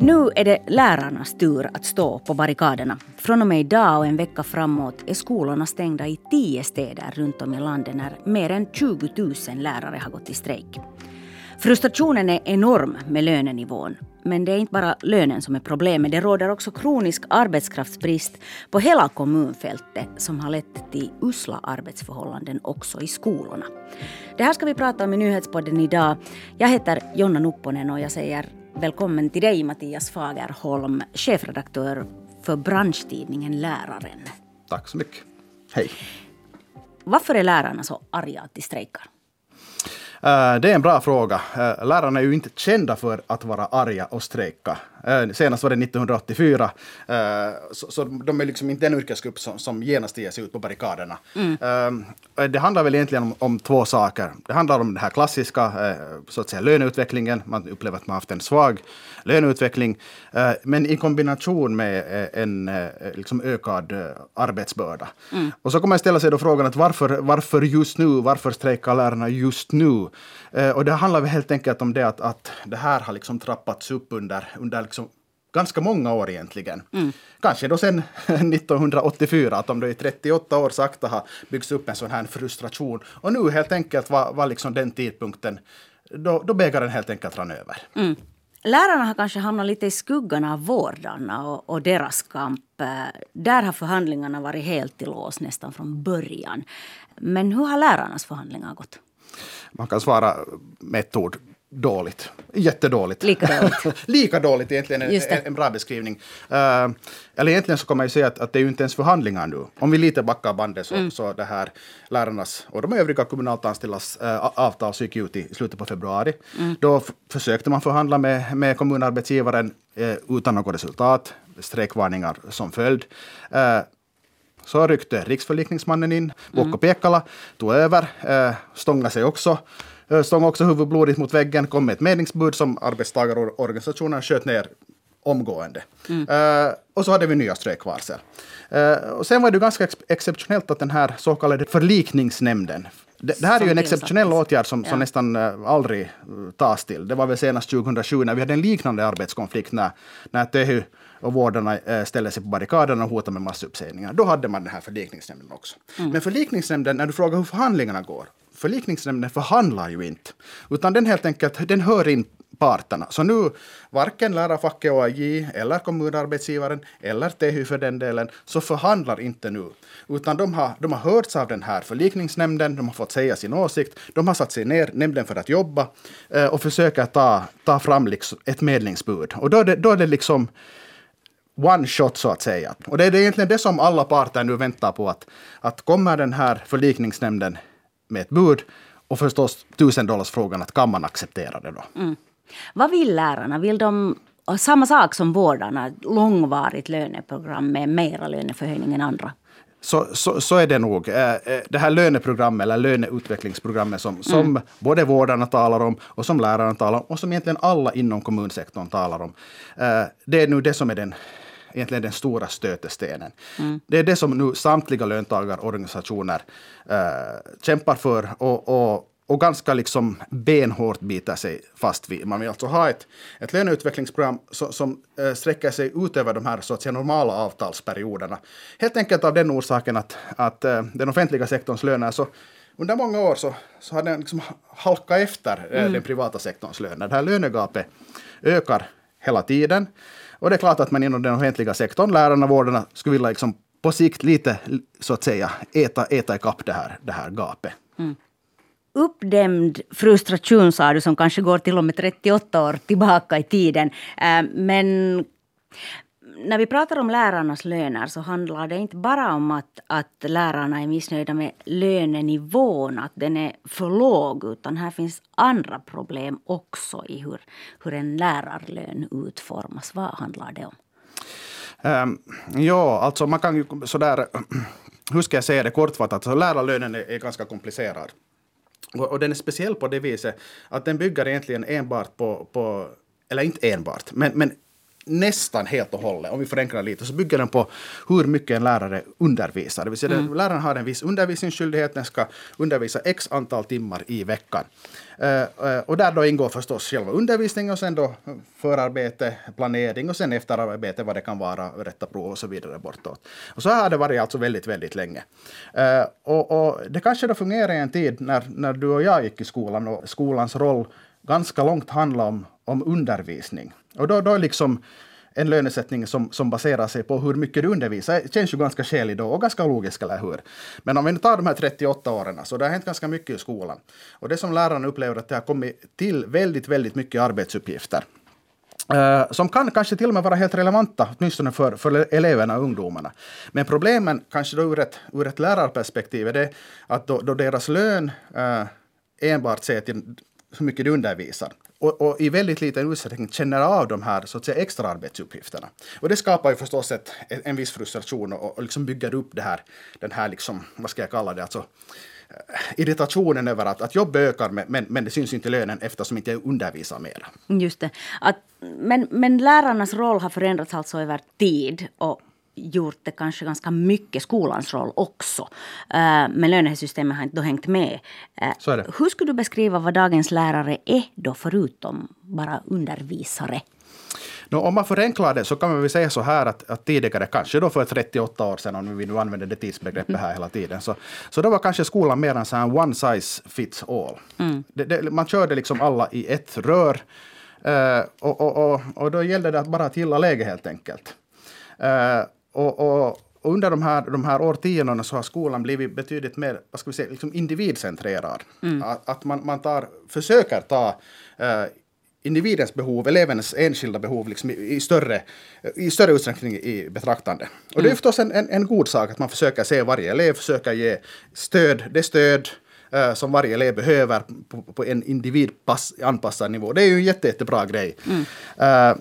Nu är det lärarnas tur att stå på barrikaderna. Från och med idag och en vecka framåt är skolorna stängda i tio städer runt om i landet när mer än 20 000 lärare har gått i strejk. Frustrationen är enorm med lönenivån. Men det är inte bara lönen som är problemet. Det råder också kronisk arbetskraftsbrist på hela kommunfältet som har lett till usla arbetsförhållanden också i skolorna. Det här ska vi prata om i Nyhetspodden idag. Jag heter Jonna Nupponen och jag säger välkommen till dig Mattias Fagerholm, chefredaktör för branschtidningen Läraren. Tack så mycket. Hej. Varför är lärarna så arga att de strejkar? Eh, det är en bra fråga. Eh, lärarna är ju inte kända för att vara arga och strejka. Eh, senast var det 1984. Så de är liksom inte en yrkesgrupp som, som genast ger sig ut på barrikaderna. Mm. Det handlar väl egentligen om, om, två saker. Det handlar om den här klassiska så att säga, löneutvecklingen. Man upplever att man haft en svag löneutveckling. Men i kombination med en liksom ökad arbetsbörda. Mm. Och så kommer man ställa sig då frågan att varför, varför just nu? Varför strejkar lärarna just nu? Eh, och det handlar helt enkelt om det att, att det här har liksom trappats upp under, under liksom ganska många år egentligen. Mm. Kanske då sen 1984, att de i 38 år sakta har byggts upp en sån här frustration. Och nu helt enkelt var, var liksom den tidpunkten då, då bägaren helt enkelt rann över. Mm. Lärarna har kanske hamnat lite i skuggan av vårdarna och, och, deras kamp. Där har förhandlingarna varit helt i lås nästan från början. Men hur har lärarnas förhandlingar gått? Man kan svara med ett ord, dåligt. Jättedåligt. Lika dåligt. Lika dåligt egentligen, en, en bra beskrivning. Uh, eller egentligen så kan man ju säga att, att det är ju inte ens förhandlingar nu. Om vi lite backar bandet så, mm. så det här lärarnas och de övriga kommunalt anställdas uh, avtal gick ut i slutet på februari. Mm. Då försökte man förhandla med, med kommunarbetsgivaren uh, utan något resultat. Strejkvarningar som följd. Uh, så ryckte riksförlikningsmannen in, Bocco mm. Pekala, tog över, äh, stångade sig också äh, stångade också huvudblodigt mot väggen, kom med ett medlingsbud som arbetstagarorganisationen sköt ner omgående. Mm. Uh, och så hade vi nya strejkvarsel. Uh, och sen var det ganska ex exceptionellt att den här så kallade förlikningsnämnden det, det här är ju en exceptionell åtgärd som, ja. som nästan uh, aldrig tas till. Det var väl senast 2007 när vi hade en liknande arbetskonflikt när, när Tehy och vårdarna eh, ställde sig på barrikaderna och hotade med massuppsägningar. Då hade man den här förlikningsnämnden också. Mm. Men förlikningsnämnden, när du frågar hur förhandlingarna går, förlikningsnämnden förhandlar ju inte. Utan den helt enkelt, den hör in parterna. Så nu, varken lärarfacket OAJ eller kommunarbetsgivaren eller THY för den delen, så förhandlar inte nu. Utan de har, de har hörts av den här förlikningsnämnden, de har fått säga sin åsikt, de har satt sig ner, nämnden för att jobba eh, och försöka ta, ta fram liksom ett medlingsbud. Och då är det, då är det liksom one shot så att säga. Och det är egentligen det som alla parter nu väntar på. Att, att kommer den här förlikningsnämnden med ett bud och förstås tusendollarsfrågan att kan man acceptera det då? Mm. Vad vill lärarna? Vill de samma sak som vårdarna, långvarigt löneprogram med mera löneförhöjning än andra? Så, så, så, är det nog. Eh, eh, det här löneprogrammet, eller löneutvecklingsprogrammet som, som mm. både vårdarna talar om och som lärarna talar om och som egentligen alla inom kommunsektorn talar om. Eh, det är nu det som är den egentligen den stora stötestenen. Mm. Det är det som nu samtliga löntagarorganisationer äh, kämpar för och, och, och ganska liksom benhårt biter sig fast vid. Man vill alltså ha ett, ett löneutvecklingsprogram som, som äh, sträcker sig utöver de här så att säga, normala avtalsperioderna. Helt enkelt av den orsaken att, att äh, den offentliga sektorns löner så under många år så, så har den liksom halkat efter mm. den privata sektorns löner. Det här lönegapet ökar hela tiden. Och det är klart att man inom den offentliga sektorn, lärarna, vårdarna, skulle vilja liksom på sikt lite så att säga äta, äta ikapp det här, det här gapet. Mm. Uppdämd frustration sa du som kanske går till och med 38 år tillbaka i tiden. Eh, men när vi pratar om lärarnas löner så handlar det inte bara om att, att lärarna är missnöjda med lönenivån, att den är för låg, utan här finns andra problem också i hur, hur en lärarlön utformas. Vad handlar det om? Um, ja, alltså man kan ju sådär, hur ska jag säga det kortfattat, så lärarlönen är, är ganska komplicerad. Och, och, den är speciell på det viset att den bygger egentligen enbart på, på eller inte enbart, men, men nästan helt och hållet, om vi förenklar lite, så bygger den på hur mycket en lärare undervisar. Det vill säga mm. läraren har en viss undervisningsskyldighet, den ska undervisa x antal timmar i veckan. Uh, och där då ingår förstås själva undervisningen och sen då förarbete, planering och sen efterarbete, vad det kan vara, rätta prov och så vidare bortåt. Och så har det varit alltså väldigt, väldigt länge. Uh, och, och, det kanske då fungerar i en tid när, när du och jag gick i skolan och skolans roll ganska långt handlade om, om undervisning. Och då, då liksom en lönesättning som, som baserar sig på hur mycket du undervisar känns ju ganska skälig då och ganska logisk, eller hur? Men om vi nu tar de här 38 åren, så det har hänt ganska mycket i skolan. Och det som lärarna upplever att det har kommit till väldigt, väldigt mycket arbetsuppgifter. Uh, som kan kanske till och med vara helt relevanta, åtminstone för, för eleverna och ungdomarna. Men problemen, kanske då ur ett, ur ett lärarperspektiv, är det att då, då deras lön uh, enbart ser till hur mycket du undervisar och, och, i väldigt liten utsträckning känner av de här så att säga, extra arbetsuppgifterna. Och det skapar ju förstås ett, en viss frustration och, och liksom bygger upp det här, den här, liksom, vad ska jag kalla det, alltså, eh, irritationen över att, att jobb ökar men, men det syns inte i lönen eftersom inte jag undervisar mer. Just det. Att, men, men lärarnas roll har förändrats alltså över tid och gjort det kanske ganska mycket skolans roll också. Uh, men lönesystemet har inte hängt med. Uh, Så är det. Hur skulle du beskriva vad dagens lärare är då förutom bara undervisare? No, om man förenklar det så kan man väl säga så här att, att tidigare, kanske då för 38 år sedan, om vi nu använder det tidsbegreppet här hela tiden, så, så då var kanske skolan mer en sån här one size fits all. Mm. Det, det, man körde liksom alla i ett rör. Uh, och, och, och, och då gällde det att bara att gilla läge helt enkelt. Uh, och, och, och, under de här, de här årtiondena så har skolan blivit betydligt mer vad ska vi säga, liksom individcentrerad. Mm. Att, att, man, man tar, försöker ta uh, individens behov, elevens enskilda behov liksom i, i, större, i större utsträckning i betraktande. Och mm. det är mm. förstås en, en, en, god sak att man försöker se varje elev, försöker ge stöd, det stöd uh, som varje elev behöver på, på en individanpassad nivå. Det är ju en jätte, jättebra grej. Mm. Uh,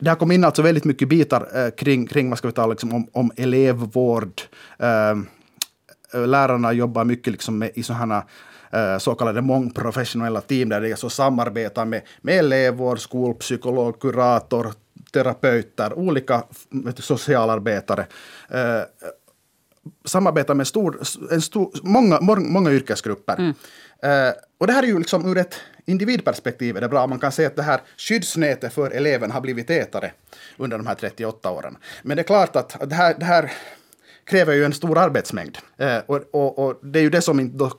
det har kommit in alltså väldigt mycket bitar eh, kring, kring vad ska vi tala liksom, om, om elevvård. Eh, lärarna jobbar mycket liksom med, i sådana eh, så kallade mångprofessionella team där de alltså samarbetar med, med elevvård, skolpsykolog, kurator, terapeuter, olika socialarbetare. Eh, samarbetar med stor, en stor, många, många yrkesgrupper. Mm. Uh, och det här är ju liksom ur ett individperspektiv är det bra. Man kan säga att det här skyddsnätet för eleven har blivit tätare under de här 38 åren. Men det är klart att det här, det här kräver ju en stor arbetsmängd. Uh, och, och, och, det är ju det som inte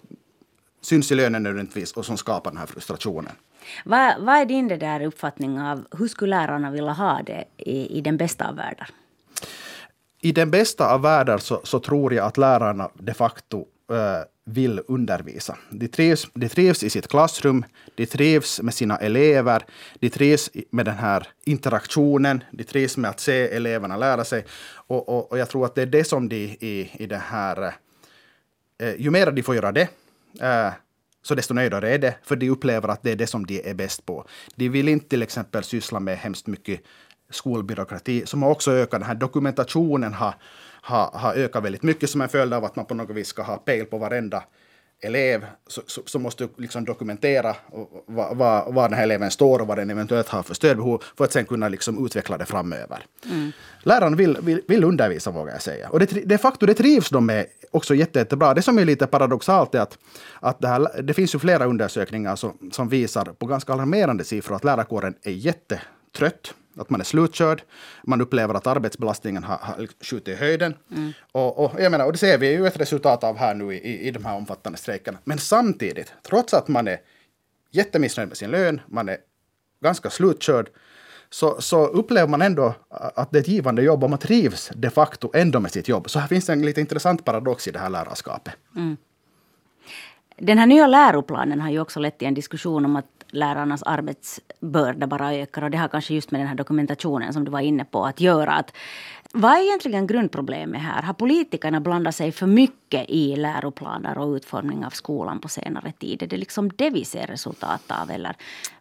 syns i lönen nödvändigtvis och som skapar den här frustrationen. Vad, vad är din där uppfattning av hur skulle lärarna vilja ha det i, i den bästa av världar? I den bästa av världar så, så tror jag att lärarna de facto Eh, vill undervisa. De trivs, de trivs i sitt klassrum, de trivs med sina elever, de trivs med den här interaktionen, de trivs med att se eleverna lära sig. Och, och, och jag tror att det är det som de i, i det här... Eh, ju mer de får göra det, eh, så desto nöjdare är det, för de upplever att det är det som de är bäst på. De vill inte till exempel syssla med hemskt mycket skolbyråkrati, som också ökar den här dokumentationen har har, har ökat väldigt mycket som en följd av att man på något vis ska ha pejl på varenda elev så, så, så måste du liksom dokumentera vad, vad, vad den här eleven står och vad den eventuellt har för stödbehov för att sen kunna liksom utveckla det framöver. Mm. Läraren vill, vill, vill, undervisa, vågar jag säga. Och det, de facto det trivs de med också jätte, jättebra. Det som är lite paradoxalt är att, att det, här, det finns ju flera undersökningar som, som visar på ganska alarmerande siffror att lärarkåren är jättetrött att man är slutkörd. Man upplever att arbetsbelastningen har, har skjutit i höjden. Mm. Och, och, jag menar, och det ser vi ju ett resultat av här nu i, i de här omfattande strejkerna. Men samtidigt, trots att man är jättemissnöjd med sin lön, man är ganska slutkörd, så, så upplever man ändå att det är ett givande jobb och man trivs de facto ändå med sitt jobb. Så här finns det en lite intressant paradox i det här lärarskapet. Mm. Den här nya läroplanen har ju också lett till en diskussion om att lärarnas arbetsbörda bara ökar. Och det har kanske just med den här dokumentationen som du var inne på att göra. Att Vad är egentligen grundproblemet här? Har politikerna blandat sig för mycket i läroplaner och utformning av skolan på senare tid? Är det liksom det vi ser resultat av? Eller?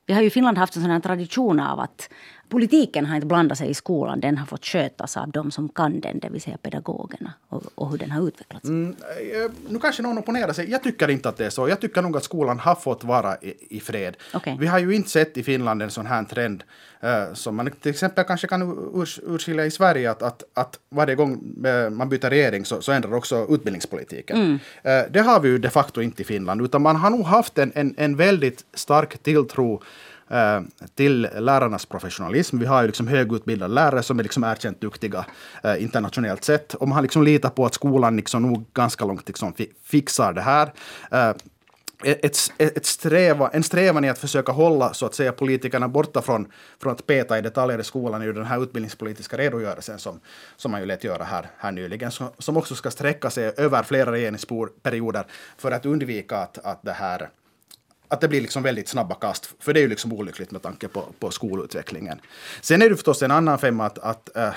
Vi har ju i Finland haft en sån tradition av att politiken har inte blandat sig i skolan. Den har fått skötas av de som kan den, det vill säga pedagogerna. Och, och hur den har utvecklats. Mm, eh, nu kanske någon opponerar sig. Jag tycker inte att det är så. Jag tycker nog att skolan har fått vara i, i fred. Okay. Vi har ju inte sett i Finland en sån här trend uh, som man till exempel kanske kan urs, urskilja i Sverige. Att, att, att varje gång uh, man byter regering så, så ändrar också utbildningspolitiken. Mm. Uh, det har vi ju de facto inte i Finland. Utan man har nog haft en, en, en väldigt stark tilltro Eh, Eh, till lärarnas professionalism. Vi har ju liksom högutbildade lärare som är liksom erkänt duktiga eh, internationellt sett. Och man har liksom litat på att skolan liksom nog ganska långt liksom fixar det här. Eh, ett, ett sträva, en strävan i att försöka hålla så att säga, politikerna borta från, från att peta i detaljer i skolan i den här utbildningspolitiska redogörelsen som, som man ju lät göra här, här nyligen, som, som också ska sträcka sig över flera regeringsperioder för att undvika att, att det här att det blir liksom väldigt snabba kast. För det är ju liksom olyckligt med tanke på, på skolutvecklingen. Sen är det förstås en annan femma att, att äh,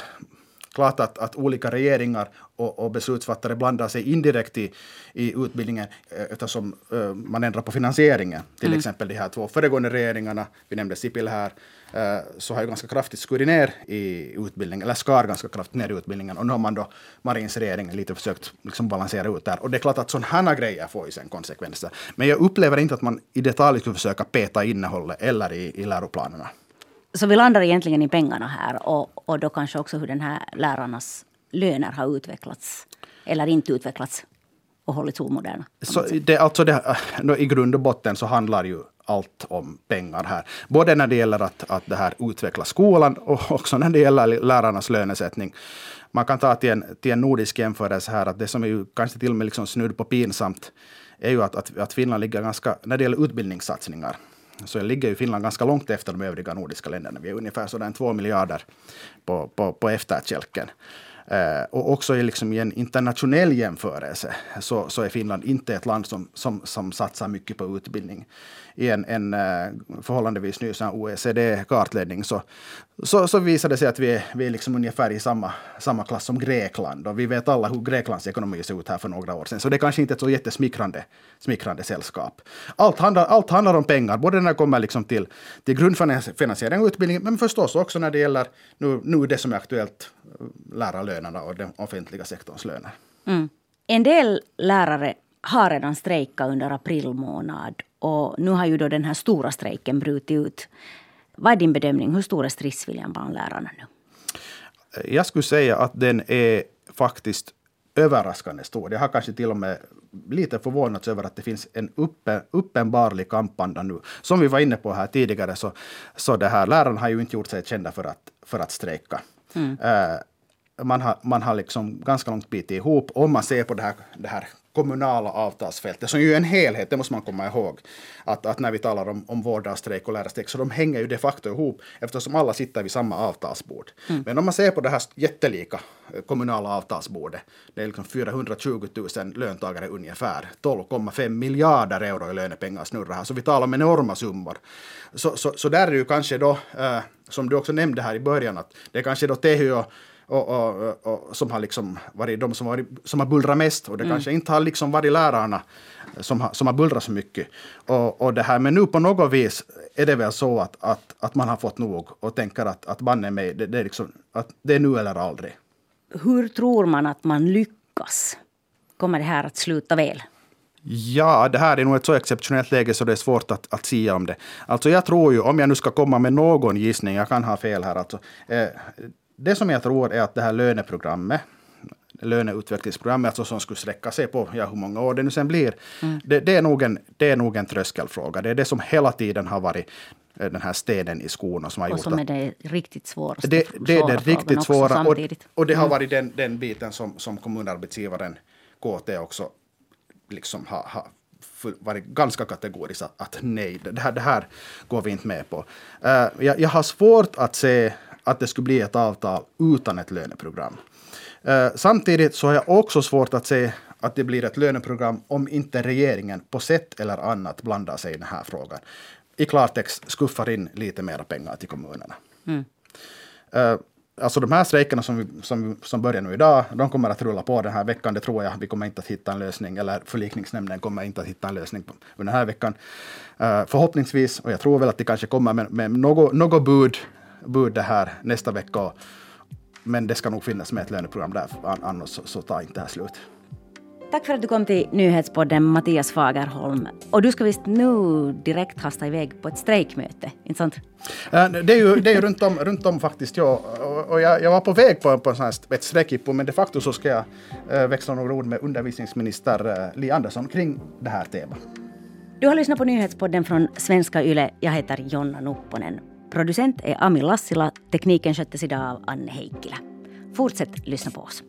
klart att, att olika regeringar och, och beslutsfattare blandar sig indirekt i, i utbildningen eh, eftersom uh, man ändrar på finansieringen. Till mm. exempel de här två föregående regeringarna, vi nämnde Sipil här, uh, så har ju ganska kraftigt skurit ner i utbildningen, eller skar ganska kraftigt ner i utbildningen. Och nu har man då, Marins regering, lite försökt liksom balansera ut där. Och det är klart att sådana grejer får ju sen konsekvenser. Men jag upplever inte att man i detalj skulle försöka peta innehållet eller i, i läroplanerna. Så vi landar egentligen i pengarna här och, och då kanske också hur den här lärarnas löner har utvecklats eller inte utvecklats och hållits omoderna. Så det, alltså det, I grund och botten så handlar ju allt om pengar här. Både när det gäller att, att det här utveckla skolan och också när det gäller lärarnas lönesättning. Man kan ta till en, till en nordisk jämförelse här att det som är ju kanske till och med liksom snudd på pinsamt är ju att, att, att Finland ligger ganska, när det gäller utbildningssatsningar, så ligger ju Finland ganska långt efter de övriga nordiska länderna. Vi är ungefär sådär två miljarder på, på, på efterkälken. Eh, och också i, liksom, i en internationell jämförelse så, så är Finland inte ett land som, som, som satsar mycket på utbildning. I en, en eh, förhållandevis ny OECD-kartläggning så, så, så visar det sig att vi är, vi är liksom ungefär i samma, samma klass som Grekland. Och vi vet alla hur Greklands ekonomi såg ut här för några år sedan. Så det är kanske inte ett så jättesmickrande smickrande sällskap. Allt handlar, allt handlar om pengar, både när det kommer liksom till, till grundfinansiering och utbildning, men förstås också när det gäller nu, nu det som är aktuellt, eh, lärarlönerna och den offentliga sektorns löner. Mm. En del lärare har redan strejkat under april månad och nu har ju då den här stora strejken brutit ut. Vad är din bedömning? Hur stor är stridsviljan bland lärarna nu? Jag skulle säga att den är faktiskt överraskande stor. Jag har kanske till och med lite förvånats över att det finns en uppen, uppenbarlig kampanda nu. Som vi var inne på här tidigare så, så det här, lärarna har ju inte gjort sig kända för att, för att strejka. Mm. Uh, man har, man har liksom ganska långt bitit ihop. Om man ser på det här, det här kommunala avtalsfältet, som ju är en helhet, det måste man komma ihåg. Att, att när vi talar om, om vårdarstrejk och lärarstrejk, så de hänger ju de facto ihop eftersom alla sitter vid samma avtalsbord. Mm. Men om man ser på det här jättelika eh, kommunala avtalsbordet, det är liksom 420 000 löntagare ungefär, 12,5 miljarder euro i lönepengar snurrar här, så vi talar om enorma summor. Så, så, så där är det ju kanske då, eh, som du också nämnde här i början, att det är kanske då Tehy och och, och, som har liksom varit de som, varit, som har bullrat mest. Och det mm. kanske inte har liksom varit lärarna som har, som har bullrat så mycket. Och, och det här, men nu på något vis är det väl så att, att, att man har fått nog och tänker att, att banne mig, det, det, är liksom, att det är nu eller aldrig. Hur tror man att man lyckas? Kommer det här att sluta väl? Ja, det här är nog ett så exceptionellt läge så det är svårt att, att säga om det. Alltså jag tror ju, om jag nu ska komma med någon gissning, jag kan ha fel här, alltså, eh, det som jag tror är att det här löneprogrammet, löneutvecklingsprogrammet, alltså som skulle sträcka sig på ja, hur många år det nu sen blir, mm. det, det, är nog en, det är nog en tröskelfråga. Det är det som hela tiden har varit eh, den här stenen i skorna som har och gjort som är det riktigt svåraste. Det, det är det riktigt svåra. Och, och, det har mm. varit den, den biten som, som kommunarbetsgivaren KT också liksom har, har varit ganska kategorisk att, att nej, det här, det här går vi inte med på. Uh, jag, jag har svårt att se att det skulle bli ett avtal utan ett löneprogram. Uh, samtidigt så har jag också svårt att se att det blir ett löneprogram om inte regeringen på sätt eller annat blandar sig i den här frågan. I klartext skuffar in lite mera pengar till kommunerna. Mm. Uh, alltså de här strejkerna som, vi, som, som börjar nu idag, de kommer att rulla på den här veckan. Det tror jag. Vi kommer inte att hitta en lösning, eller förlikningsnämnden kommer inte att hitta en lösning under den här veckan. Uh, förhoppningsvis, och jag tror väl att de kanske kommer med, med något, något bud, bud det här nästa vecka. Men det ska nog finnas med ett löneprogram där, annars så, så tar inte det här slut. Tack för att du kom till nyhetspodden Mattias Fagerholm. Och du ska visst nu direkt hasta iväg på ett strejkmöte, inte sant? Eh, det är ju, det är ju runt, om, runt om faktiskt, ja. Och jag, jag var på väg på, på här, ett strejkjippo, men de facto så ska jag äh, växla några ord med undervisningsminister äh, Li Andersson kring det här temat. Du har lyssnat på nyhetspodden från Svenska Yle. Jag heter Jonna Nupponen. Producent är Ami Lassila. Tekniken sköttes idag av Anne Heikkilä. Fortsätt lyssna på oss.